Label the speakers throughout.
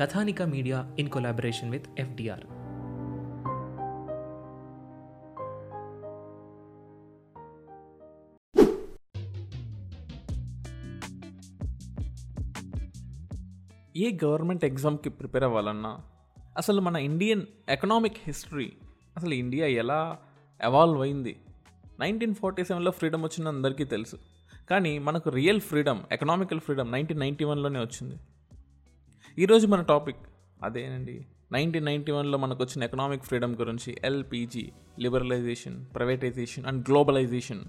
Speaker 1: Kathanika media in collaboration with FDR.
Speaker 2: ఏ government ఎగ్జామ్కి prepare అవ్వాలన్నా అసలు మన ఇండియన్ ఎకనామిక్ హిస్టరీ అసలు ఇండియా ఎలా ఎవాల్వ్ అయింది? నైన్టీన్ ఫార్టీ సెవెన్లో ఫ్రీడమ్ వచ్చింది అందరికీ తెలుసు. కానీ మనకు real freedom economical freedom nineteen ninety వన్లోనే వచ్చింది. ఈరోజు మన టాపిక్ అదేనండి. నైన్టీన్ నైంటీ వన్లో మనకు వచ్చిన ఎకనామిక్ ఫ్రీడమ్ గురించి LPG liberalisation privatisation and globalisation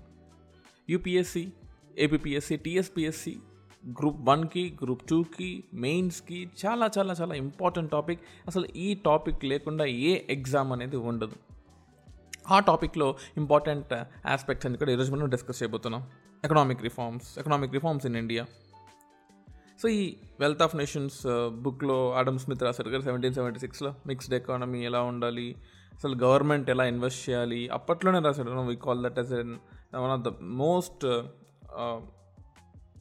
Speaker 2: UPSC APSC TSPSC group వన్కి గ్రూప్ టూకి మెయిన్స్కి చాలా చాలా చాలా ఇంపార్టెంట్ టాపిక్ అసలు ఈ టాపిక్ లేకుండా ఏ ఎగ్జామ్ అనేది ఉండదు. ఆ టాపిక్లో ఇంపార్టెంట్ ఆస్పెక్ట్స్ అని కూడా ఈరోజు మనం డిస్కస్ చేయబోతున్నాం. Economic reforms economic reforms in India so ఈ వెల్త్ ఆఫ్ నేషన్స్ బుక్లో ఆడమ్ స్మిత్ రాశారు కదా సెవెంటీన్ సెవెంటీ సిక్స్లో మిక్స్డ్ ఎకానమీ ఎలా ఉండాలి? అసలు గవర్నమెంట్ ఎలా ఇన్వెస్ట్ చేయాలి? అప్పట్లోనే రాశాడు we call that as an one of the most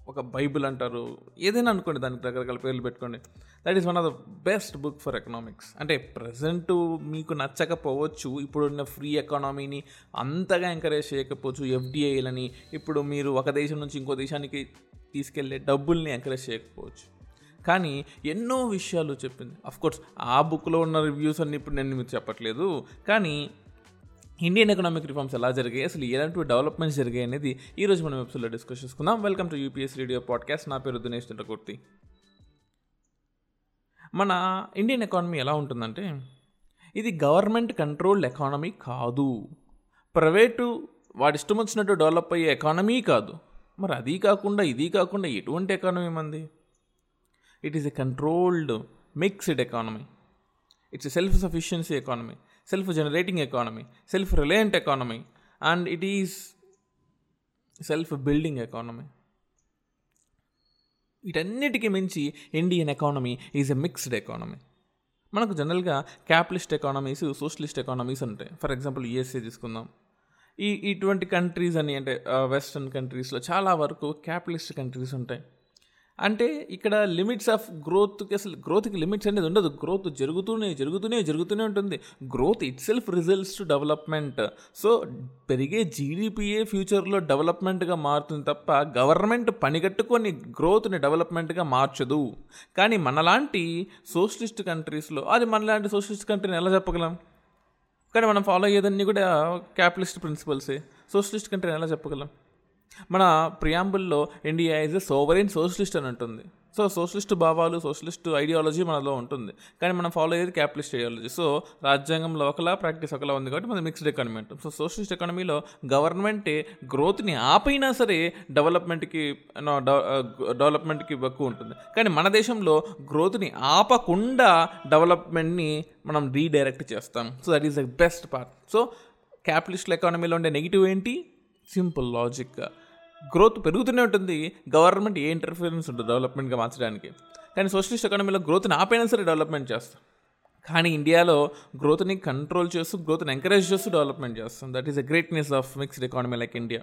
Speaker 2: ఒక బైబిల్ అంటారు. ఏదైనా అనుకోండి దానికి రకరకాల పేర్లు పెట్టుకోండి. That is one of the best book for economics అంటే ప్రజెంట్ మీకు నచ్చకపోవచ్చు ఇప్పుడున్న ఫ్రీ ఎకానమీని అంతగా ఎంకరేజ్ చేయకపోవచ్చు ఎఫ్డిఐలని ఇప్పుడు మీరు ఒక దేశం నుంచి ఇంకో దేశానికి తీసుకెళ్ళే డబ్బుల్ని ఎంకరేజ్ చేయకపోవచ్చు. కానీ ఎన్నో విషయాలు చెప్పింది. కోర్స్ ఆ బుక్లో ఉన్న రివ్యూస్ అన్ని ఇప్పుడు నేను మీకు చెప్పట్లేదు. కానీ ఇండియన్ ఎకనామిక్ రిఫార్మ్స్ ఎలా జరిగాయి? అసలు ఎలాంటి డెవలప్మెంట్స్ జరిగాయి అనేది ఈరోజు మనం వెబ్సైట్లో డిస్కస్ చేసుకుందాం. Welcome to UPS radio podcast నా పేరు దినేష్ చంద్రకూర్తి మన ఇండియన్ ఎకానమీ ఎలా ఉంటుందంటే ఇది గవర్నమెంట్ కంట్రోల్డ్ ఎకానమీ కాదు. ప్రైవేటు వాడి ఇష్టం వచ్చినట్టు డెవలప్ అయ్యే ఎకానమీ కాదు. మరి అది కాకుండా ఇది కాకుండా ఎటువంటి ఎకానమీ మంది? It is a controlled mixed economy it's a self sufficiency economy self generating economy self reliant economy and it is self building economy వీటన్నిటికీ మించి Indian economy is a mixed economy మనకు జనరల్గా క్యాపిటలిస్ట్ ఎకానమీస్ సోషలిస్ట్ ఎకానమీస్ ఉంటాయి. For example USA తీసుకుందాం. ఈ ఇటువంటి countries అని అంటే వెస్ట్రన్ కంట్రీస్లో చాలా వరకు క్యాపిటలిస్ట్ కంట్రీస్ ఉంటాయి. అంటే ఇక్కడ లిమిట్స్ ఆఫ్ గ్రోత్కి అసలు గ్రోత్కి లిమిట్స్ అనేది ఉండదు. గ్రోత్ జరుగుతూనే జరుగుతూనే జరుగుతూనే ఉంటుంది. Growth itself results to development. So పెరిగే జీడిపిఏ ఫ్యూచర్లో డెవలప్మెంట్గా మారుతుంది తప్ప గవర్నమెంట్ పనిగట్టుకొని గ్రోత్ని డెవలప్మెంట్గా మార్చదు. కానీ మనలాంటి సోషలిస్ట్ కంట్రీస్లో అది మనలాంటి సోషలిస్ట్ కంట్రీని ఎలా చెప్పగలం? కానీ మనం ఫాలో అయ్యేదన్నీ కూడా క్యాపిటలిస్ట్ ప్రిన్సిపల్సే సోషలిస్ట్ కంట్రీని ఎలా చెప్పగలం మన ప్రియాంబుల్లో India is a sovereign socialist అని ఉంటుంది. సో సోషలిస్ట్ భావాలు సోషలిస్ట్ ఐడియాలజీ మనలో ఉంటుంది. కానీ మనం ఫాలో అయ్యేది క్యాపిటలిస్ట్ ఐడియాలజీ. సో రాజ్యాంగంలో ఒకలా ప్రాక్టీస్ ఒకలా ఉంది కాబట్టి మనం మిక్స్డ్ ఎకానమీ అంటాం. సో సోషలిస్ట్ ఎకానమీలో గవర్నమెంటే గ్రోత్ని ఆపైనా సరే డెవలప్మెంట్కి డెవలప్మెంట్కి ఎక్కువ ఉంటుంది. కానీ మన దేశంలో గ్రోత్ని ఆపకుండా డెవలప్మెంట్ని మనం రీడైరెక్ట్ చేస్తాం. So that is the best part. So capitalist ఎకానమీలో ఉండే నెగిటివ్ ఏంటి? సింపుల్ లాజిక్ గ్రోత్ పెరుగుతూనే ఉంటుంది. గవర్నమెంట్ ఏ ఇంటర్ఫిరెన్స్ ఉంటుంది డెవలప్మెంట్గా మార్చడానికి. కానీ సోషలిస్ట్ ఎకానమీలో గ్రోత్ని ఆపైనా సరే డెవలప్మెంట్ చేస్తాం. కానీ ఇండియాలో గ్రోత్ని కంట్రోల్ చేస్తూ గ్రోత్ని ఎంకరేజ్ చేస్తూ డెవలప్మెంట్ చేస్తాం. That is a greatness of mixed economy like India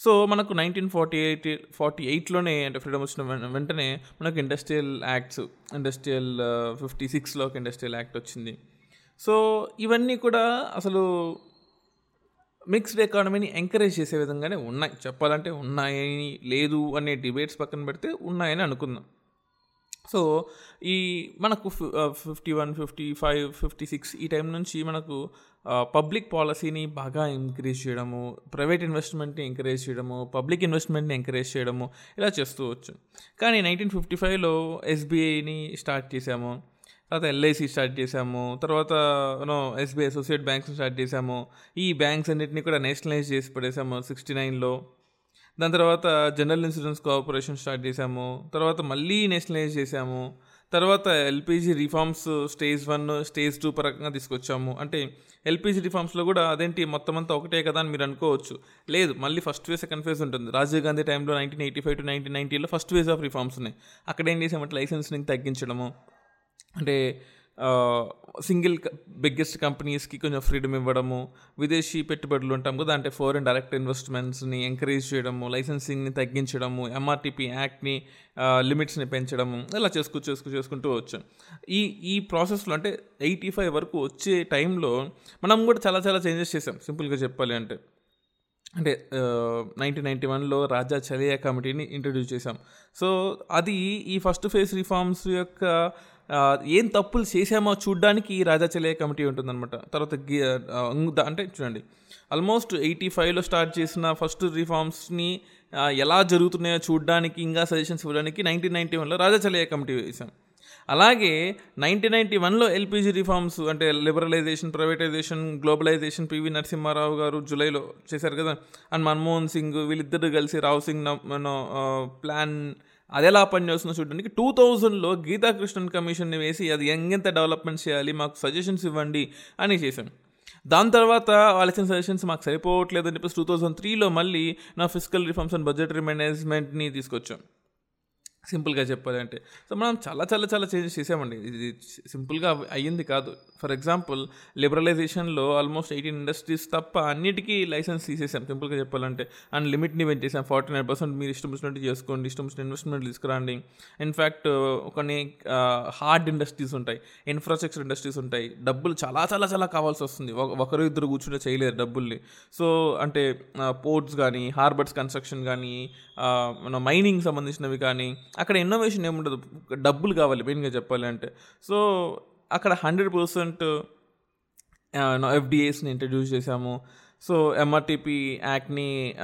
Speaker 2: so మనకు నైన్టీన్ ఫార్టీ ఎయిట్ ఫార్టీ ఎయిట్లోనే అంటే ఫ్రీడమ్ వచ్చిన వెంటనే మనకు ఇండస్ట్రియల్ యాక్ట్స్ ఇండస్ట్రియల్ ఫిఫ్టీ సిక్స్లో ఒక ఇండస్ట్రియల్ యాక్ట్ వచ్చింది. సో ఇవన్నీ కూడా అసలు మిక్స్డ్ ఎకానమీని ఎంకరేజ్ చేసే విధంగానే ఉన్నాయి. చెప్పాలంటే ఉన్నాయని లేదు అనే డిబేట్స్ పక్కన పెడితే ఉన్నాయని అనుకుందాం. సో ఈ మనకు fifty one fifty five fifty six ఈ టైం నుంచి మనకు పబ్లిక్ పాలసీని బాగా ఎంకరేజ్ చేయడము ప్రైవేట్ ఇన్వెస్ట్మెంట్ని ఎంకరేజ్ చేయడము పబ్లిక్ ఇన్వెస్ట్మెంట్ని ఎంకరేజ్ చేయడము ఇలా చేస్తూ వచ్చు. కానీ నైన్టీన్ ఫిఫ్టీ ఫైవ్లో ఎస్బీఐని స్టార్ట్ చేశాము తర్వాత ఎల్ఐసి స్టార్ట్ చేశాము. తర్వాత you know SBI associate banks start చేశాము. ఈ బ్యాంక్స్ అన్నింటినీ కూడా నేషనలైజ్ చేసి పడేసాము సిక్స్టీ నైన్లో దాని తర్వాత జనరల్ ఇన్సూరెన్స్ కార్పొరేషన్ స్టార్ట్ చేశాము. తర్వాత మళ్ళీ నేషనలైజ్ చేశాము. తర్వాత LPG reforms stage one stage two పరంగా తీసుకొచ్చాము. అంటే ఎల్పిజి రిఫార్మ్స్లో కూడా అదేంటి మొత్తం అంతా ఒకటే కదా అని మీరు అనుకోవచ్చు. లేదు మళ్ళీ ఫస్ట్ ఫేజ్ సెకండ్ ఫేజ్ ఉంటుంది. రాజీవ్ గాంధీ టైంలో nineteen eighty five to nineteen నైన్టీలో first phase of reforms ఉన్నాయి. అక్కడ ఏం చేసామంటే లైసెన్స్ని తగ్గించడము. అంటే సింగిల్ బిగ్గెస్ట్ కంపెనీస్కి కొంచెం ఫ్రీడమ్ ఇవ్వడము విదేశీ పెట్టుబడులు ఉంటాం కదా అంటే ఫారెన్ డైరెక్ట్ ఇన్వెస్ట్మెంట్స్ని ఎంకరేజ్ చేయడము లైసెన్సింగ్ని తగ్గించడము ఎంఆర్టీపీ యాక్ట్ని లిమిట్స్ని పెంచడము ఇలా చేసుకు చేసుకు చేసుకుంటూ వచ్చాం. ఈ ఈ ప్రాసెస్లో అంటే ఎయిటీ ఫైవ్ వరకు వచ్చే టైంలో మనం కూడా చాలా చాలా చేంజెస్ చేసాం సింపుల్గా చెప్పాలి అంటే. అంటే నైన్టీన్ నైంటీ వన్లో రాజా చలియా కమిటీని ఇంట్రడ్యూస్ చేశాం. సో అది ఈ ఫస్ట్ ఫేజ్ రిఫార్మ్స్ యొక్క ఏం తప్పులు చేసామో చూడడానికి ఈ రాజా చలియా కమిటీ ఉంటుందన్నమాట. తర్వాత గి- అంటే చూడండి. ఆల్మోస్ట్ ఎయిటీ ఫైవ్లో స్టార్ట్ చేసిన ఫస్ట్ రిఫార్మ్స్ని ఎలా జరుగుతున్నాయో చూడడానికి ఇంకా సజెషన్స్ ఇవ్వడానికి నైన్టీన్ నైంటీ వన్లో రాజా చలియా కమిటీ వేసాం అలాగే నైన్టీన్ నైంటీ వన్లో ఎల్పిజి రిఫార్మ్స్ అంటే liberalisation privatisation globalisation PV Narasimha Rao గారు జూలైలో చేశారు కదా. అండ్ మన్మోహన్ సింగ్ వీళ్ళిద్దరు కలిసి రావు సింగ్ న- ప్లాన్ అది ఎలా పనిచేస్తుందో చూడడానికి. టూ థౌజండ్లో గీతాకృష్ణన్ కమిషన్ని వేసి అది ఎంగెంత డెవలప్మెంట్ చేయాలి మాకు సజెషన్స్ ఇవ్వండి అని చేశాం దాని తర్వాత వాళ్ళ ఇచ్చిన సజెషన్స్ మాకు సరిపోవట్లేదు అని చెప్పేసి టూ థౌజండ్ త్రీలో మళ్ళీ నా ఫిజికల్ రిఫార్మ్స్ అండ్ బడ్జెటరీ మేనేజ్మెంట్ని తీసుకొచ్చాం. సింపుల్గా చెప్పాలంటే సో మనం చాలా చాలా చాలా చేంజెస్ చేసామండి. ఇది సింపుల్గా అయ్యింది కాదు. ఫర్ ఎగ్జాంపుల్ లిబరలైజేషన్లో ఆల్మోస్ట్ ఎయిటీన్ ఇండస్ట్రీస్ తప్ప అన్నిటికీ లైసెన్స్ తీసేసాం. సింపుల్గా చెప్పాలంటే అండ్ లిమిట్ని పెంచేసాం ఫార్టీ నైన్ పర్సెంట్ మీరు ఇష్టం వచ్చినట్టు చేసుకోండి ఇష్టం వచ్చిన ఇన్వెస్ట్మెంట్ తీసుకురండి. ఇన్ఫ్యాక్ట్ కొన్ని హార్డ్ ఇండస్ట్రీస్ ఉంటాయి. ఇన్ఫ్రాస్ట్రక్చర్ ఇండస్ట్రీస్ ఉంటాయి. డబ్బులు చాలా చాలా చాలా కావాల్సి వస్తుంది. ఒక- ఒకరు ఇద్దరు కూర్చుంటే చేయలేరు డబ్బుల్ని. సో అంటే పోర్ట్స్ కానీ హార్బర్స్ కన్స్ట్రక్షన్ కానీ మన మైనింగ్ సంబంధించినవి కానీ అక్కడ ఇన్నోవేషన్ ఏముండదు. డబ్బులు కావాలి మెయిన్గా చెప్పాలి అంటే. సో అక్కడ హండ్రెడ్ పర్సెంట్ ఎఫ్డిఏస్ని ఇంట్రడ్యూస్ చేశాము. సో ఎంఆర్టీపీ యాక్ట్ని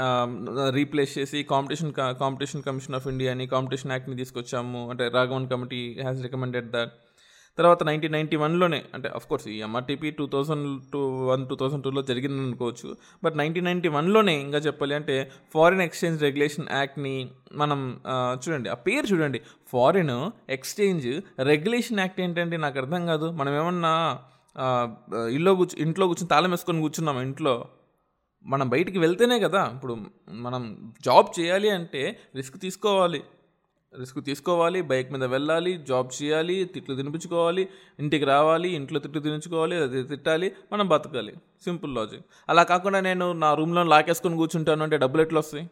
Speaker 2: రీప్లేస్ చేసి కాంపిటీషన్ కాంపిటీషన్ కమిషన్ ఆఫ్ ఇండియాని కాంపిటీషన్ యాక్ట్ని తీసుకొచ్చాము. అంటే Raghavan committee has recommended that తర్వాత నైన్టీన్ నైంటీ వన్లోనే అంటే అఫ్ కోర్స్ ఈ MRTP two thousand two one two thousand టూలో జరిగింది అనుకోవచ్చు బట్ నైన్టీన్ నైన్టీ వన్లోనే ఇంకా చెప్పాలి అంటే ఫారిన్ ఎక్స్చేంజ్ రెగ్యులేషన్ యాక్ట్ని మనం చూడండి ఆ పేరు చూడండి. ఫారిన్ ఎక్స్చేంజ్ రెగ్యులేషన్ యాక్ట్ ఏంటంటే నాకు అర్థం కాదు. మనం ఏమన్నా ఇల్లు కూర్చు ఇంట్లో కూర్చొని తాళం వేసుకొని కూర్చున్నాం ఇంట్లో? మనం బయటికి వెళ్తేనే కదా ఇప్పుడు మనం జాబ్ చేయాలి అంటే రిస్క్ తీసుకోవాలి. రిస్క్ తీసుకోవాలి బైక్ మీద వెళ్ళాలి జాబ్ చేయాలి తిట్లు తినిపించుకోవాలి ఇంటికి రావాలి ఇంట్లో తిట్లు తినిపించుకోవాలి అది తిట్టాలి మనం బతకాలి. Simple logic. అలా కాకుండా నేను నా రూమ్లో లాకేసుకొని కూర్చుంటాను అంటే డబ్బులు ఎట్లా వస్తాయి?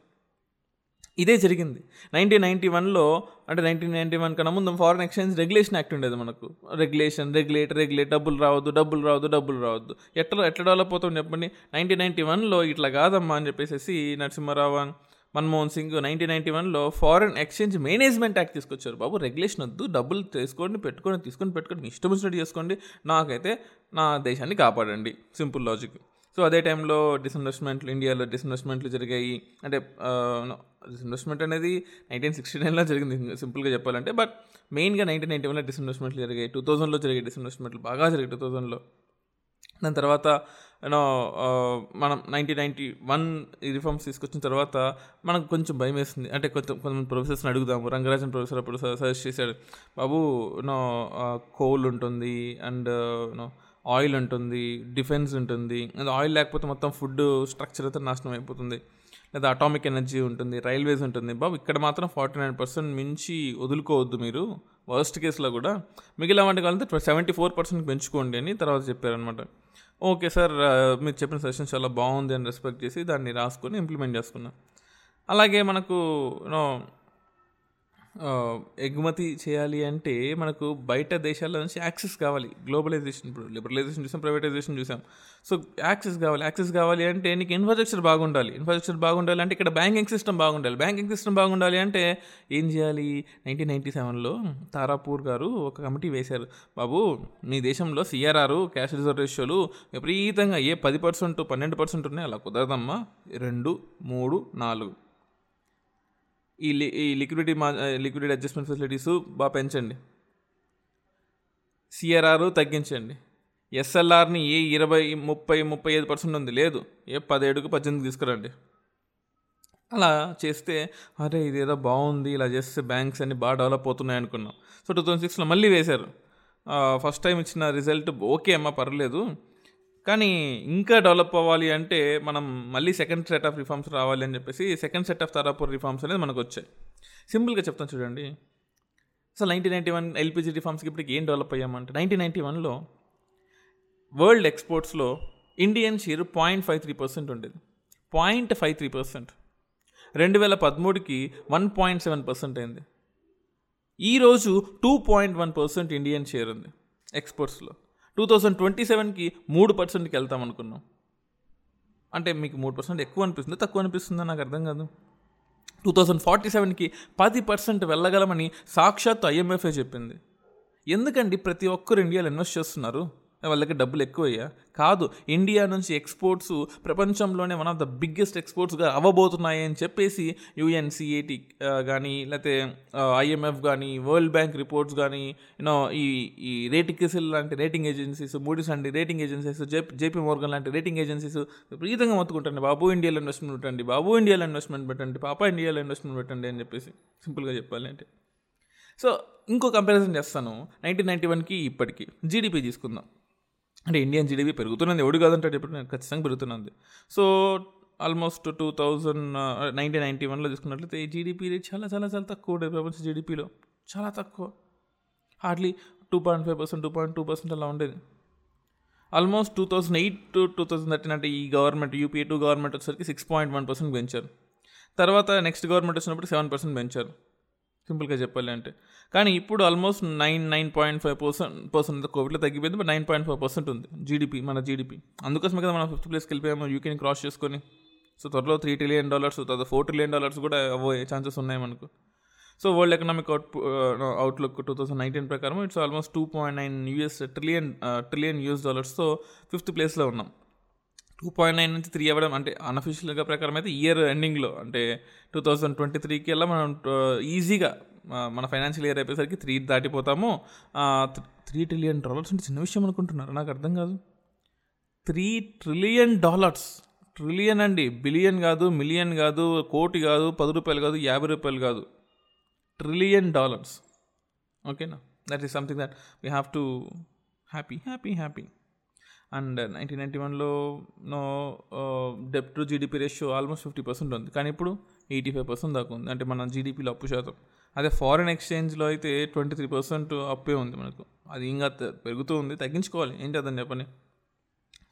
Speaker 2: ఇదే జరిగింది. నైన్టీన్ నైంటీ వన్లో అంటే నైన్టీన్ నైంటీ వన్ కన్నా ముందు ఫారెన్ ఎక్స్చేంజ్ రెగ్యులేషన్ యాక్ట్ ఉండేది మనకు. రెగ్యులేషన్ రెగ్యులేట్ రెగ్యులేట్ డబ్బులు రావద్దు డబ్బులు రావద్దు డబ్బులు రావద్దు. ఎట్లా ఎట్లా డెవలప్ అవుతుంది చెప్పండి? నైన్టీన్ నైంటీ వన్లో ఇట్లా కాదమ్మా అని చెప్పేసి నరసింహారావు అని మన్మోహన్ సింగ్ నైన్టీన్ నైన్టీ వన్లో ఫారెన్ ఎక్స్చేంజ్ మేనేజ్మెంట్ యాక్ట్ తీసుకొచ్చారు బాబు. రెగ్యులేషన్ వద్దు డబ్బులు తీసుకోండి పెట్టుకొని తీసుకొని పెట్టుకొని మీ ఇష్టం వచ్చినట్టు చేసుకోండి. నాకైతే నా దేశాన్ని కాపాడండి. సింపుల్ లాజిక్ సో అదే టైంలో డిస్ఇన్వెస్ట్మెంట్లు ఇండియాలో డిస్ఇన్వెస్ట్మెంట్లు జరిగాయి. అంటే డిస్ఇన్వెస్ట్మెంట్ అనేది నైన్టీన్ సిక్స్టీ నైన్లో జరిగింది సింపుల్గా చెప్పాలంటే. బట్ మెయిన్గా నైన్టీన్ నైన్టీ వన్లో డిస్ఇన్వెస్ట్మెంట్లు జరిగాయి. టూ థౌజండ్లో జరిగే డిస్ఇన్వెస్ట్మెంట్లు బాగా జరిగాయి టూ థౌజండ్లో దాని తర్వాత యూనో మనం నైన్టీన్ నైంటీ వన్ రిఫార్మ్స్ తీసుకొచ్చిన తర్వాత మనకు కొంచెం భయం వేస్తుంది అంటే కొంచెం కొంతమంది ప్రొఫెసర్స్ని అడుగుదాము రంగరాజన్ ప్రొఫెసర్ అప్పుడు సజెస్ట్ చేశాడు బాబు యూనో కోల్ ఉంటుంది అండ్ యూనో ఆయిల్ ఉంటుంది డిఫెన్స్ ఉంటుంది. అది ఆయిల్ లేకపోతే మొత్తం ఫుడ్ స్ట్రక్చర్ అయితే నాశనం అయిపోతుంది. లేదా అటామిక్ ఎనర్జీ ఉంటుంది రైల్వేస్ ఉంటుంది. బాబు ఇక్కడ మాత్రం ఫార్టీ నైన్ పర్సెంట్ మించి వదులుకోవద్దు మీరు. వర్స్ట్ కేసులో కూడా మిగిలిన వాటి కావాలంటే సెవెంటీ ఫోర్ పర్సెంట్ పెంచుకోండి అని తర్వాత చెప్పారనమాట ఓకే సార్ మీరు చెప్పిన సజెషన్ చాలా బాగుంది అని రెస్పెక్ట్ చేసి దాన్ని రాసుకొని ఇంప్లిమెంట్ చేసుకున్నాం అలాగే మనకు యూనో ఎగుమతి చేయాలి అంటే మనకు బయట దేశాల నుంచి యాక్సెస్ కావాలి. గ్లోబలైజేషన్ ఇప్పుడు లిబరలైజేషన్ చూసాం ప్రైవేటైజేషన్ చూసాం. సో యాక్సెస్ కావాలి యాక్సెస్ కావాలి అంటే నీకు ఇన్ఫ్రాస్ట్రక్చర్ బాగుండాలి. ఇన్ఫ్రాస్ట్రక్చర్ బాగుండాలి అంటే ఇక్కడ బ్యాంకింగ్ సిస్టమ్ బాగుండాలి. బ్యాంకింగ్ సిస్టమ్ బాగుండాలి అంటే ఏం చేయాలి? నైన్టీన్ నైన్టీ సెవెన్లో తారాపూర్ గారు ఒక కమిటీ వేశారు. బాబు మీ దేశంలో సిఆర్ఆర్ క్యాష్ రిజర్వ్ రేషియోలు విపరీతంగా ఏ పది పర్సెంట్ పన్నెండు పర్సెంట్ ఉన్నాయి అలా కుదరదమ్మా. రెండు మూడు నాలుగు. ఈ లి ఈ లిక్విడిటీ మా లిక్విడిటీ అడ్జస్ట్మెంట్ ఫెసిలిటీస్ బాగా పెంచండి. సిఆర్ఆర్ తగ్గించండి. ఎస్ఎల్ఆర్ని ఏ ఇరవై ముప్పై ముప్పై ఐదు పర్సెంట్ ఉంది. లేదు. ఏ పదిహేడుకు పద్దెనిమిది తీసుకురండి. అలా చేస్తే అరే ఇదేదో బాగుంది ఇలా చేస్తే బ్యాంక్స్ అన్ని బాగా డెవలప్ అవుతున్నాయి అనుకున్నాం. సో టూ థౌజండ్ సిక్స్లో మళ్ళీ వేశారు. ఫస్ట్ టైం ఇచ్చిన రిజల్ట్ ఓకే అమ్మా పర్లేదు. కానీ ఇంకా డెవలప్ అవ్వాలి అంటే మనం మళ్ళీ సెకండ్ సెట్ ఆఫ్ రిఫార్మ్స్ రావాలి అని చెప్పేసి second set of Tarapore reforms అనేది మనకు వచ్చాయి. సింపుల్గా చెప్తాను చూడండి. అసలు నైన్టీన్ నైంటీ వన్ ఎల్పిజి రిఫార్మ్స్కి ఇప్పటికి ఏం డెవలప్ అయ్యామంటే నైన్టీన్ నైంటీ వన్లో world ఎక్స్పోర్ట్స్లో Indian share point five three percent ఉండేది. Point five three percent. రెండు వేల పదమూడుకి వన్ పాయింట్ సెవెన్ పర్సెంట్ అయింది. ఈరోజు two point one percent Indian share ఉంది ఎక్స్పోర్ట్స్లో. టూ థౌజండ్ ట్వంటీ సెవెన్కి మూడు పర్సెంట్కి వెళ్తాం అనుకున్నాం. అంటే మీకు మూడు పర్సెంట్ ఎక్కువ అనిపిస్తుంది? తక్కువ అనిపిస్తుందా? నాకు అర్థం కాదు. టూ థౌజండ్ ఫార్టీ సెవెన్కి పది పర్సెంట్ వెళ్ళగలమని సాక్షాత్ ఐఎంఎఫ్ఏ చెప్పింది. ఎందుకండి ప్రతి ఒక్కరు ఇండియాలో ఇన్వెస్ట్ చేస్తున్నారు? వాళ్ళకి డబ్బులు ఎక్కువయ్యా? కాదు ఇండియా నుంచి ఎక్స్పోర్ట్స్ ప్రపంచంలోనే వన్ ఆఫ్ ద బిగ్గెస్ట్ ఎక్స్పోర్ట్స్గా అవ్వబోతున్నాయి అని చెప్పేసి యుఎన్సిఏటి కానీ లేకపోతే ఐఎంఎఫ్ కానీ వరల్డ్ బ్యాంక్ రిపోర్ట్స్ కానీ యూనో ఈ ఈ రేటింగ్ లాంటి రేటింగ్ ఏజెన్సీస్ మూడీస్ లాంటి rating agencies JP JP Morgan లాంటి రేటింగ్ ఏజెన్సీస్ విపరీతంగా మొత్తుకుంటండి బాబు ఇండియాలో ఇన్వెస్ట్మెంట్ పెట్టండి. బాబు ఇండియాలో ఇన్వెస్ట్మెంట్ పెట్టండి. పాప ఇండియాలో ఇన్వెస్ట్మెంట్ పెట్టండి అని చెప్పేసి సింపుల్గా చెప్పాలి అంటే. సో ఇంకో కంపారిజన్ చేస్తాను. నైన్టీన్ నైంటీ వన్కి ఇప్పటికి. జీడిపి తీసుకుందాం. అంటే ఇండియన్ జీడిపి పెరుగుతున్నది ఎవడు కాదంటాడు ఇప్పుడు ఖచ్చితంగా పెరుగుతున్నది. So almost two thousand nineteen ninety వన్లో తీసుకున్నట్లయితే ఈ జీడిపి రేట్ చాలా చాలా చాలా తక్కువ ఉండేది ప్రపంచ జీడిపిలో. చాలా తక్కువ. Hardly two point five percent two point two percent అలా ఉండేది. Almost two thousand eight to two thousand thirteen అంటే ఈ గవర్నమెంట్ యూపీఏ టూ గవర్నమెంట్ వచ్చేసరికి సిక్స్ పాయింట్ వన్ పర్సెంట్ పెంచారు. తర్వాత నెక్స్ట్ గవర్నమెంట్ వచ్చినప్పుడు సెవెన్ పర్సెంట్ పెంచారు. సింపుల్గా చెప్పాలి అంటే. కానీ ఇప్పుడు almost nine nine point five percent percent కోవిడ్లో తగ్గిపోయింది. But nine point five percent ఉంది. జీడిపి మన జీడిపి అందుకోసమే కదా మనం ఫిఫ్త్ ప్లేస్కి వెళ్ళిపోయాము యూకేని క్రాస్ చేసుకొని. సో త్వరలో త్రీ ట్రిలియన్ డాలర్స్ తర్వాత ఫోర్ ట్రిలియన్ డాలర్స్ కూడా అవ్వే ఛాన్సెస్ ఉన్నాయి మనకు. So world economic out outlook two thousand nineteen ప్రకారం it's almost two point nine US trillion trillion US డాలర్స్తో fifth ప్లేస్లో ఉన్నాం. టూ పాయింట్ నైన్ నుంచి త్రీ అవ్వడం అంటే అన్అఫిషియల్గా ప్రకారం అయితే ఇయర్ ఎండింగ్లో అంటే టూ థౌజండ్ ట్వంటీ త్రీకి వెళ్ళా మనం uh, ఈజీగా మన ఫైనాన్షియల్ ఇయర్ అయిపోయేసరికి త్రీ దాటిపోతాము. త్రీ ట్రిలియన్ డాలర్స్ అంటే చిన్న విషయం అనుకుంటున్నారు? నాకు అర్థం కాదు. త్రీ ట్రిలియన్ డాలర్స్ ట్రిలియన్ అండి. బిలియన్ కాదు మిలియన్ కాదు కోటి కాదు పది రూపాయలు కాదు యాభై రూపాయలు కాదు. ట్రిలియన్ డాలర్స్ ఓకేనా that is something that we have to happy happy happy and nineteen ninety వన్లో no debt to GDP ratio almost fifty percent ఉంది. కానీ ఇప్పుడు ఎయిటీ ఫైవ్ పర్సెంట్ దాకా ఉంది. అంటే మన జీడిపిలో అప్పు శాతం. అదే ఫారిన్ ఎక్స్చేంజ్లో అయితే ట్వంటీ త్రీ పర్సెంట్ అప్పే ఉంది మనకు. అది ఇంకా పెరుగుతూ ఉంది. తగ్గించుకోవాలి. ఏంటి అదని చెప్పని?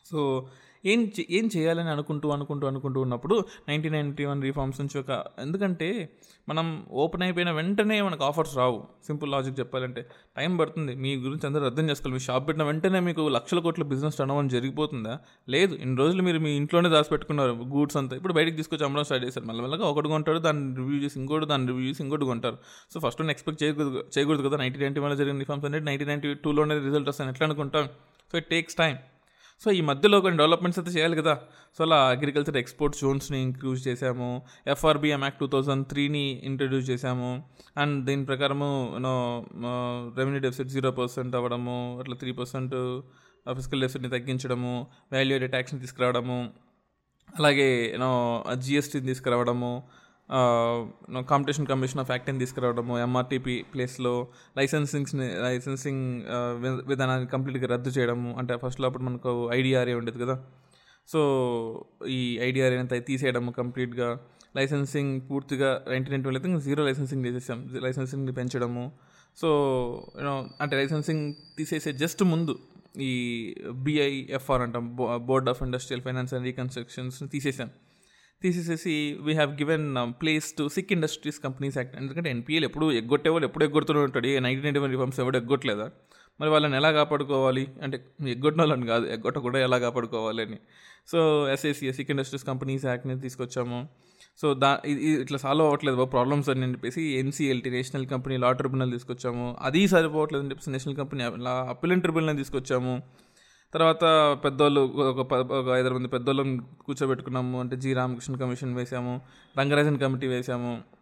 Speaker 2: సో ఏం ఏం చేయాలని అనుకుంటూ అనుకుంటూ అనుకుంటూ ఉన్నప్పుడు నైన్టీన్ నైన్టీ వన్ రిఫార్మ్స్ నుంచి ఒక ఎందుకంటే మనం ఓపెన్ అయిపోయిన వెంటనే మనకు ఆఫర్స్ రావు. సింపుల్ లాజిక్ చెప్పాలంటే టైం పడుతుంది. మీ గురించి అందరూ అర్థం చేసుకోవాలి. మీ షాప్ పెట్టిన వెంటనే మీకు లక్షల కోట్ల బిజినెస్ టర్న్ అవ్వడం జరిగిపోతుందా? లేదు. ఇన్ని రోజులు మీరు మీ ఇంట్లోనే దాచిపెట్టుకున్నారు. గూడ్స్ అంతా. ఇప్పుడు బయటకు తీసుకొచ్చి అమ్మడం స్టార్ట్ చేశారు. మళ్ళీ మెల్లగా ఒకటి కొంటారు దాన్ని రివ్యూ చేసి ఇంకోటి దాన్ని రివ్యూ చేసి ఇంకోటి కొంటారు. సో ఫస్ట్ నేను ఎక్స్పెక్ట్ చేయకూడదు చేయకూడదు కదా? నైన్టీ నైన్టీ వన్లో జరిగిన రిఫార్మ్స్ అనేది నైన్టీ నైన్టీ టూలోనే రిజల్ట్ వస్తాను ఎట్లా అనుకుంటాం? So it takes time so ఈ మధ్యలో కొన్ని డెవలప్మెంట్స్ అయితే చేయాలి కదా. సో అలా అగ్రికల్చర్ ఎక్స్పోర్ట్ జోన్స్ని ఇంక్రూజ్ చేశాము. ఎఫ్ఆర్బిఎం యాక్ట్ టూ థౌజండ్ త్రీని ఇంట్రడ్యూస్ చేశాము. అండ్ దీని ప్రకారము you know revenue deficit zero percent అవ్వడము అట్లా త్రీ పర్సెంట్ ఫిజికల్ డెఫిసిట్ని తగ్గించడము వాల్యూ ఎడెడ్ ట్యాక్స్ని తీసుకురావడము అలాగే యూనో జిఎస్టీని తీసుకురావడము కాంపిటీషన్ కమిషన్ ఆఫ్ యాక్ట్ని తీసుకురావడము ఎంఆర్టీపీ ప్లేస్లో లైసెన్సింగ్స్ని లైసెన్సింగ్ విధానాన్ని కంప్లీట్గా రద్దు చేయడము అంటే ఫస్ట్లో అప్పుడు మనకు ఐడిఆర్ఏ ఉండేది కదా. సో ఈ ఐడిఆర్ఏ అంతా తీసేయడము కంప్లీట్గా లైసెన్సింగ్ పూర్తిగా నైన్టీ నైన్ అయితే జీరో లైసెన్సింగ్ చేసేసాం. లైసెన్సింగ్ని పెంచడము. సో యూనో అంటే లైసెన్సింగ్ తీసేసే జస్ట్ ముందు ఈ బిఐఎఫ్ఆర్ అంటాం board of industrial finance and రీకన్స్ట్రక్షన్స్ని తీసేసాం. తీసేసేసి we have given place to sick industries companies act ఎందుకంటే ఎన్పిఎల్ ఎప్పుడు ఎగ్గొట్టే వాళ్ళు ఎప్పుడు ఎగ్గొడుతూనే ఉంటాడు. నైన్టీన్ నైన్టీ వన్ రిఫార్మ్స్ ఎవడు ఎగ్గొట్టలేదా? మరి వాళ్ళని ఎలా కాపాడుకోవాలి? అంటే ఎగ్గొట్టిన వాళ్ళని కాదు ఎగ్గొట్టకుండా ఎలా కాపాడుకోవాలి అని. So SAC sick industries companies యాక్ట్ని తీసుకొచ్చాము. సో దా ఇది ఇట్లా సాల్వ్ అవ్వట్లేదు ప్రాబ్లమ్స్ అని చెప్పేసి NCLT national company law tribunal తీసుకొచ్చాము. అది సరిపోవట్లేదు అని చెప్పేసి national company law appellate tribunal తీసుకొచ్చాము. తర్వాత పెద్దోళ్ళు ఒక ప- ఒక ఐదారు మంది పెద్దోళ్ళని కూర్చోబెట్టుకున్నాము. అంటే జి రామకృష్ణ కమిషన్ వేసాము. రంగరాజన్ కమిటీ వేసాము.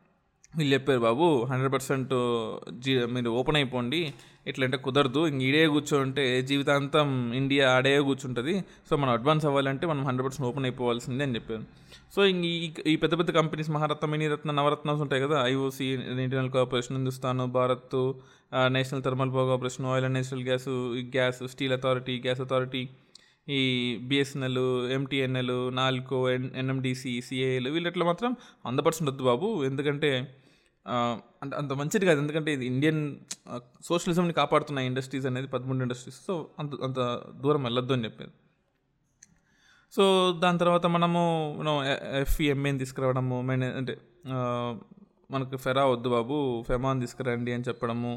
Speaker 2: వీళ్ళు చెప్పారు బాబు హండ్రెడ్ పర్సెంట్ జీ మీరు ఓపెన్ అయిపోండి. ఇట్లా అంటే కుదరదు. ఇంక ఈడే కూర్చుంటే జీవితాంతం ఇండియా ఆడే కూర్చుంటుంది. సో మనం అడ్వాన్స్ అవ్వాలంటే మనం హండ్రెడ్ పర్సెంట్ ఓపెన్ అయిపోవాల్సిందే అని చెప్పారు. సో ఇంక ఈ ఈ పెద్ద పెద్ద కంపెనీస్ మహారత్న మినీరత్న నవరత్నాస్ ఉంటాయి కదా IOC internal corporation Hindustan Bharat national thermal power corporation oil and natural gas gas steel authority gas authority ఈ BSNL MTNL NALCO N NMDC CAL వీళ్ళట్లా మాత్రం వంద పర్సెంట్ వద్దు బాబు. ఎందుకంటే అంటే అంత మంచిది కాదు. ఎందుకంటే ఇది ఇండియన్ సోషలిజంని కాపాడుతున్న ఇండస్ట్రీస్ అనేది పదమూడు ఇండస్ట్రీస్ సో అంత అంత దూరం వెళ్ళొద్దు అని చెప్పారు సో దాని తర్వాత మనము మనం ఎఫ్ఈఎంఏని తీసుకురావడము మెయిన్ అంటే మనకు ఫెరా వద్దు బాబు ఫెమాన్ తీసుకురండి అని చెప్పడము.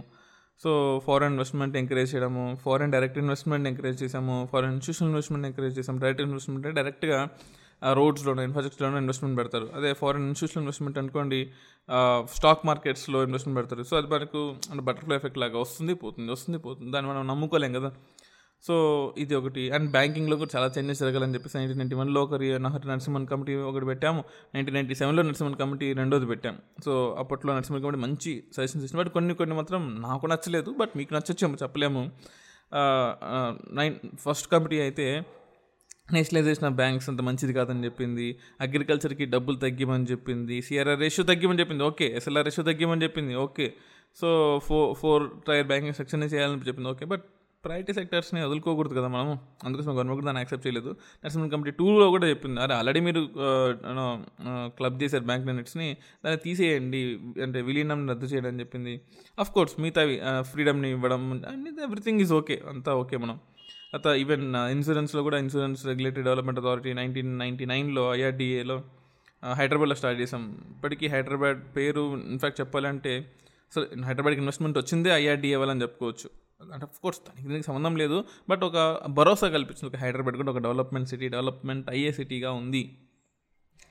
Speaker 2: సో ఫారెన్ ఇన్వెస్ట్మెంట్ ఎంకరేజ్ చేయడము ఫారెన్ డైరెక్ట్ ఇన్వెస్ట్మెంట్ ఎంకరేజ్ చేసాము ఫారెన్ ఇన్స్టిట్యూషనల్ ఇన్వెస్ట్మెంట్ ఎంకరేజ్ చేసాము డైరెక్ట్ ఇన్వెస్ట్మెంట్ డైరెక్ట్గా రోడ్స్లోనో ఇన్ఫ్రాస్ట్రక్చర్లోనో ఇన్వెస్ట్మెంట్ పెడతారు. అదే ఫారెన్ ఇన్స్టిట్యూషన్ ఇన్వెస్ట్మెంట్ అనుకోండి స్టాక్ మార్కెట్స్లో ఇన్వెస్ట్మెంట్ పెడతారు. సో అది మనకు అంటే బటర్ఫ్లై ఎఫెక్ట్ లాగా వస్తుంది పోతుంది వస్తుంది పోతుంది. దాన్ని మనం నమ్ముకోలేం కదా. సో ఇది ఒకటి. అండ్ బ్యాంకింగ్లో కూడా చాలా చేంజెస్ జరగాలని చెప్పేసి నైన్టీన్ నైన్టీ వన్లో ఒకరి నహర్ నరసింహన్ కమిటీ ఒకటి పెట్టాము. నైన్టీన్ నైన్టీ సెవెన్లో నరసింహన్ కమిటీ రెండోది పెట్టాం. సో అప్పట్లో నరసింహన్ కమిటీ మంచి సజెషన్స్ ఇచ్చిన బట్ కొన్ని కొన్ని మాత్రం నాకు నచ్చలేదు. బట్ మీకు నచ్చొచ్చేమో చెప్పలేము. నైన్ ఫస్ట్ కమిటీ అయితే నేషనలైజేషన్ ఆఫ్ బ్యాంక్స్ అంత మంచిది కాదని చెప్పింది. అగ్రికల్చర్కి డబ్బులు తగ్గిమని చెప్పింది. సిఆర్ఆర్ రేషియో తగ్గిమని చెప్పింది. ఓకే ఎస్ఎల్ఆర్ రేషియో తగ్గిమని చెప్పింది. Okay. So four four tier banking section చేయాలని చెప్పింది. ఓకే బట్ ప్రైవేటీ సెక్టర్స్ని వదులుకోకూడదు కదా మనము. అందుకోసం గవర్నమెంట్ కూడా దాన్ని యాక్సెప్ట్ చేయలేదు. నర్సింగ్ కమిటీ టూలో కూడా చెప్పింది. అరే ఆల్రెడీ మీరు క్లబ్ చేశారు బ్యాంక్ యూనిట్స్ని. దాన్ని తీసేయండి. అంటే విలీనం రద్దు చేయడం అని చెప్పింది. అఫ్ కోర్స్ మిగతావి ఫ్రీడమ్ని ఇవ్వడం అన్ని ఎవ్రీథింగ్ ఈజ్ ఓకే. అంతా ఓకే మనం. అత ఈవెన్ ఇన్సూరెన్స్లో కూడా insurance regulatory development authority nineteen ninety నైన్లో ఐఆర్డిఏలో హైదరాబాద్లో స్టార్ట్ చేసాం ఇప్పటికీ హైదరాబాద్ పేరు ఇన్ఫాక్ట్ చెప్పాలంటే అసలు హైదరాబాద్కి ఇన్వెస్ట్మెంట్ వచ్చిందే ఐఆర్డిఏ వల్ల అని చెప్పుకోవచ్చు. అంటే ఆఫ్ కోర్స్ దానికి దీనికి సంబంధం లేదు బట్ ఒక భరోసా కల్పించింది. ఒక హైదరాబాద్ కూడా ఒక డెవలప్మెంట్ సిటీ డెవలప్మెంట్ అయ్యే సిటీగా ఉంది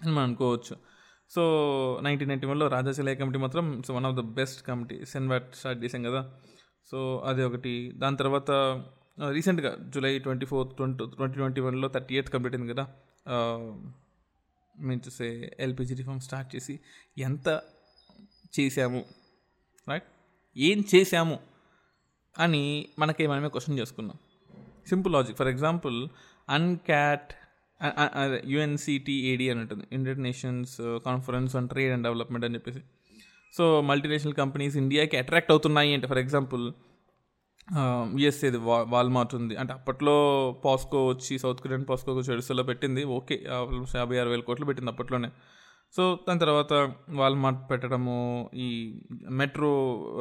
Speaker 2: అని మనం అనుకోవచ్చు. సో నైన్టీన్ నైన్టీ వన్లో రాజాశిలయ కమిటీ మాత్రం it's one of the best committee CENVAT start చేసాం కదా. సో అది ఒకటి. దాని తర్వాత రీసెంట్గా July twenty fourth twenty twenty twenty వన్లో థర్టీ ఎయిత్ కంప్లీట్ అయింది కదా. మీన్ చూసే ఎల్పిజి రిఫార్మ్ స్టార్ట్ చేసి ఎంత చేశాము రైట్? ఏం చేశాము అని మనకి మనమే క్వశ్చన్ చేసుకున్నాం. Simple logic. For example UNCTAD UNCTAD అని ఉంటుంది. United nations conference on trade and development అని చెప్పేసి. సో మల్టీనేషనల్ కంపెనీస్ ఇండియాకి అట్రాక్ట్ అవుతున్నాయి అంటే ఫర్ ఎగ్జాంపుల్ యుఎస్ఏది వా వాల్మార్ట్ ఉంది. అంటే అప్పట్లో పాస్కో వచ్చి సౌత్ కొరియన్ పాస్కో వచ్చి ఎడిసోలో పెట్టింది. ఓకే ఆల్మోస్ట్ యాభై ఆరు వేల కోట్లు పెట్టింది అప్పట్లోనే. సో దాని తర్వాత వాల్మార్ట్ పెట్టడము ఈ మెట్రో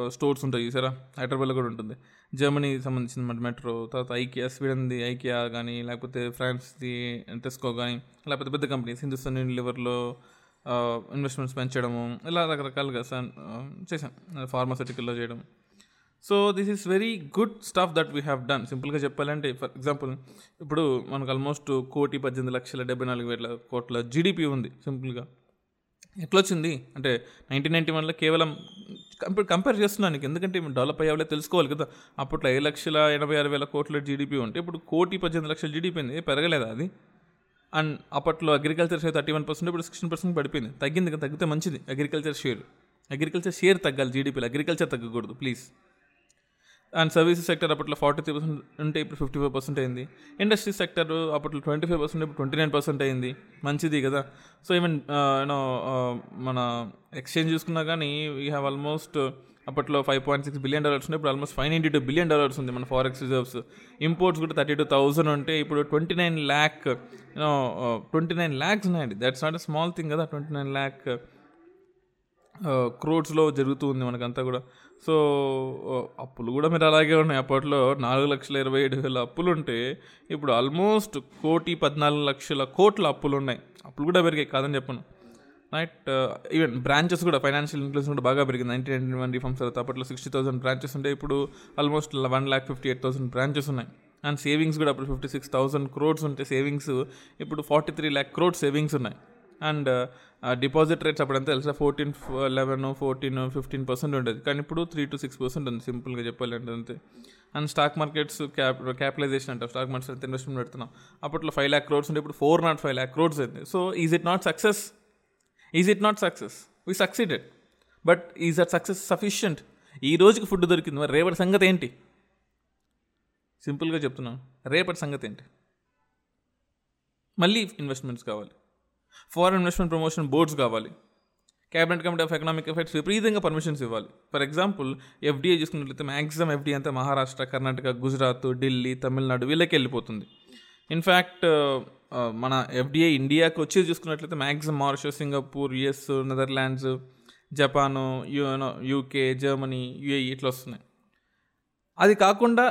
Speaker 2: స్టోర్స్ ఉంటాయి చూసారా? హైదరాబాద్లో కూడా ఉంటుంది. జర్మనీకి సంబంధించిన మెట్రో తర్వాత ఐకియా స్వీడన్ది ఐకియా కానీ లేకపోతే ఫ్రాన్స్ది టెస్కో కానీ లేకపోతే పెద్ద కంపెనీస్ హిందుస్థాన్ యూనిలివర్లో ఇన్వెస్ట్మెంట్స్ పెంచడము ఇలా రకరకాలుగా సన్ చేసాం ఫార్మాసిటికల్లో చేయడం so this is very good stuff that we have done. సింపుల్గా చెప్పాలంటే ఫర్ ఎగ్జాంపుల్ ఇప్పుడు మనకు ఆల్మోస్ట్ కోటి పద్దెనిమిది లక్షల డెబ్బై నాలుగు వేల కోట్ల జీడిపి ఉంది సింపుల్గా. ఎట్లా వచ్చింది అంటే నైన్టీన్ నైన్టీ వన్లో కేవలం కంపేర్ కంపేర్ చేస్తున్నాను ఎందుకంటే డెవలప్ అయ్యాలో తెలుసుకోవాలి కదా. అప్పట్లో ఐదు లక్షల ఎనభై ఆరు వేల కోట్ల జీడిపి ఉంటే ఇప్పుడు కోటి పద్దెనిమిది లక్షల జీడిపి ఉంది. పెరగలేదా అది? అండ్ అప్పట్లో agriculture share thirty one percent ఇప్పుడు సిక్స్టీన్ పర్సెంట్ పడిపోయింది. తగ్గింది కదా తగ్గితే మంచిది. అగ్రికల్చర్ షేర్ అగ్రికల్చర్ షేర్ తగ్గాలి జీడిపిలో అగ్రికల్చర్ తగ్గకూడదు ప్లీజ్ అండ్ సర్వీసెస్ సెక్టర్ అప్పట్లో ఫార్టీ త్రీ పర్సెంట్ ఉంటే ఇప్పుడు ఫిఫ్టీ ఫైవ్ పర్సెంట్ అయింది. ఇండస్ట్రీ సెక్టర్ అప్పట్లో ట్వంటీ ఫైవ్ పర్సెంట్ ఇప్పుడు ట్వంటీ నైన్ పర్సెంట్ అయింది. మంచిది కదా. సో ఈవెన్ యూనో మన ఎక్స్చేంజ్ చూసుకున్నా కానీ వీ హ్యావ్ ఆల్మోస్ట్ అప్పట్లో five point six billion dollars ఉన్నాయి ఇప్పుడు almost five ninety two billion dollars ఉంది మన ఫారెక్స్ రిజర్వ్స్. ఇంపోర్ట్స్ కూడా థర్టీ టూ థౌసండ్ ఉంటే ఇప్పుడు twenty nine lakh you know twenty nine lakhs ఉన్నాయండి. That's not a small thing కదా ట్వంటీ నైన్ ల్యాక్ క్రోడ్స్లో జరుగుతూ ఉంది మనకంతా కూడా. సో అప్పులు కూడా మీరు అలాగే ఉన్నాయి. అప్పట్లో నాలుగు లక్షల ఇరవై ఏడు వేల అప్పులు ఉంటే ఇప్పుడు ఆల్మోస్ట్ కోటి పద్నాలుగు లక్షల కోట్ల అప్పులు ఉన్నాయి. అప్పులు కూడా పెరిగాయి కాదని చెప్పను. రైట్ ఈవెన్ బ్రాంచెస్ కూడా ఫైనాన్షియల్ ఇన్క్లూజన్ కూడా బాగా పెరిగింది. నైన్టీన్ నైన్టీ వన్ రిఫార్మ్స్ తర్వాత అప్పట్లో సిక్స్టీ థౌసండ్ బ్రాంచెస్ ఉంటే ఇప్పుడు almost one lakh fifty eight thousand branches ఉన్నాయి. అండ్ సేవింగ్స్ కూడా అప్పుడు ఫిఫ్టీ సిక్స్ థౌసండ్ క్రోడ్స్ ఉంటే సేవింగ్స్ ఇప్పుడు forty three lakh crore savings ఉన్నాయి. అండ్ డిపాజిట్ రేట్స్ అప్పుడంతా తెలుసా? Fourteen eleven fourteen fifteen percent ఉండేది. కానీ ఇప్పుడు త్రీ టు సిక్స్ పర్సెంట్ ఉంది సింపుల్గా చెప్పాలంటే అంతే. And stock markets cap capitalization అంటే. స్టాక్ మార్కెట్స్ ఎంత ఇన్వెస్ట్మెంట్ పెడుతున్నాం. అప్పట్లో ఫైవ్ ల్యాక్ క్రోడ్స్ ఉంటే ఇప్పుడు four nought five lakh crores అయింది. So is it not success is it not success we succeeded but is that success sufficient ఈ రోజుకి ఫుడ్ దొరికింది మరి రేపటి సంగతి ఏంటి? సింపుల్గా చెప్తున్నాను. రేపటి సంగతి ఏంటి? మళ్ళీ ఇన్వెస్ట్మెంట్స్ కావాలి. ఫారెన్ ఇన్వెస్ట్మెంట్ ప్రమోషన్ బోర్డ్స్ కావాలి. Cabinet committee of economic affairs విపరీతంగా పర్మిషన్స్ ఇవ్వాలి. ఫర్ ఎగ్జాంపుల్ ఎఫ్డీఏ చూసుకున్నట్లయితే మ్యాక్సిమం ఎఫ్డీ అంతా మహారాష్ట్ర కర్ణాటక గుజరాత్ ఢిల్లీ తమిళనాడు వీళ్ళకి వెళ్ళిపోతుంది. ఇన్ఫ్యాక్ట్ మన ఎఫ్డీఏ ఇండియాకి వచ్చేది చూసుకున్నట్లయితే maximum Mauritius Singapore US Netherlands Japan you know UK Germany UAE ఇట్లా వస్తున్నాయి. అది కాకుండా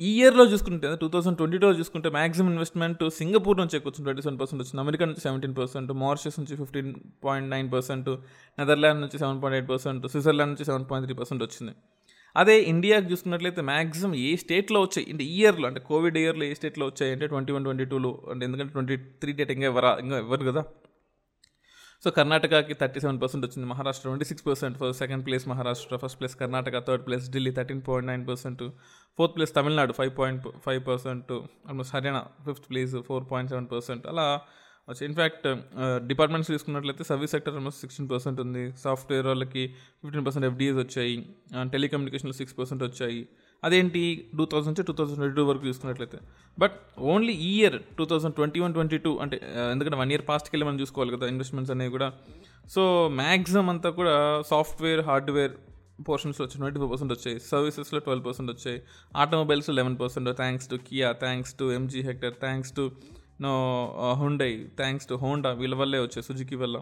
Speaker 2: ఈ ఇయర్లో చూసుకుంటే టూ థౌసండ్ ట్వంటీ టూలో చూసుకుంటే మ్యాక్సిమం ఇన్వెస్ట్మెంట్ సింగపూర్ నుంచి ఎక్కువ ట్వంటీ సెవెన్ పర్సెంట్ వచ్చింది అమెరికా నుంచి సెవెంటీన్ పర్సెంట్ మారిషస్ నుంచి fifteen point nine percent Netherland నుంచి seven point eight percent Switzerland నుంచి సెవెన్ పాయింట్ త్రీ పర్సెంట్ వచ్చింది. అదే ఇండియాకి చూసుకున్నట్లయితే మ్యాక్సిమం ఏ స్టేట్లో వచ్చాయి? అంటే ఇయర్లో అంటే కోవిడ్ ఇయర్లో ఏ స్టేట్లో వచ్చాయి? అంటే ట్వంటీ వన్ ట్వంటీ టూలో అంటే ఎందుకంటే ట్వంటీ త్రీ డేట్ ఇంకా ఎవరా ఇంకా ఎవరు కదా? సో కర్ణాటకకి థర్టీ సెవెన్ పర్సెంట్ వచ్చింది Maharashtra twenty six percent first second place Maharashtra first place Karnataka third place Delhi thirteen point nine percent fourth place Tamil Nadu five point five percent almost Haryana fifth place four point seven percent. అలా వచ్చి in fact departments తీసుకున్నట్లయితే service sector almost sixteen percent ఉంది. Software వాళ్ళకి fifteen percent ఎఫ్డీఎస్ వచ్చాయి. టెలికమ్యూనికేషన్లో six percent వచ్చాయి. అదేంటి two thousand నుంచి టూ థౌసండ్ ట్వంటీ టూ వరకు చూసుకున్నట్లయితే? బట్ ఓన్లీ ఈ year two thousand twenty one twenty two అంటే ఎందుకంటే వన్ ఇయర్ పాస్ట్కి వెళ్ళి మనం చూసుకోవాలి కదా ఇన్వెస్ట్మెంట్స్ అనేవి కూడా. సో మ్యాక్సిమం అంతా కూడా సాఫ్ట్వేర్ హార్డ్వేర్ పోర్షన్స్ వచ్చి ట్వంటీ ఫోర్ పర్సెంట్ వచ్చాయి సర్వీసెస్లో ట్వెల్వ్ పర్సెంట్ వచ్చాయి. Automobiles eleven percent thanks to Kia thanks to MG Hector thanks to no Hyundai thanks to Honda వీళ్ళ వల్లే వచ్చాయి సుజుకి వల్ల.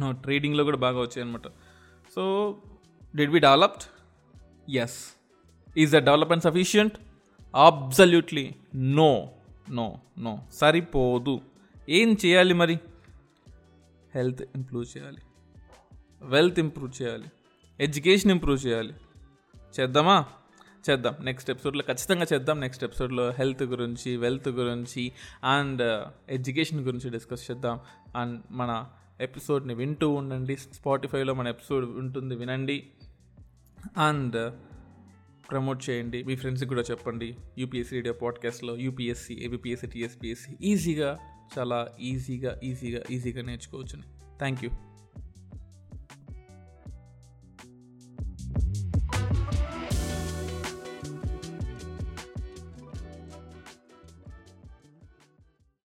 Speaker 2: నో ట్రేడింగ్లో కూడా బాగా వచ్చాయి అనమాట so did be developed yes is the development sufficient absolutely no no no సరిపోదు. ఏం చేయాలి మరి? హెల్త్ ఇంప్రూవ్ చేయాలి. వెల్త్ ఇంప్రూవ్ చేయాలి. ఎడ్యుకేషన్ ఇంప్రూవ్ చేయాలి. చేద్దామా? చేద్దాం. నెక్స్ట్ ఎపిసోడ్లో ఖచ్చితంగా చేద్దాం. నెక్స్ట్ ఎపిసోడ్లో హెల్త్ గురించి వెల్త్ గురించి అండ్ ఎడ్యుకేషన్ uh, గురించి డిస్కస్ చేద్దాం. అండ్ మన ఎపిసోడ్ని వింటూ ఉండండి. స్పాటిఫైలో మన ఎపిసోడ్ ఉంటుంది. వినండి. అండ్ ప్రమోట్ చేయండి. మీ ఫ్రెండ్స్కి కూడా చెప్పండి. యూపీఎస్సీ రేడియో పాడ్కాస్ట్లో యూపీఎస్సీ ఏబిపిఎస్సీ టీఎస్పీఎస్సీ ఈజీగా చాలా ఈజీగా ఈజీగా ఈజీగా నేర్చుకోవచ్చు థ్యాంక్ యూ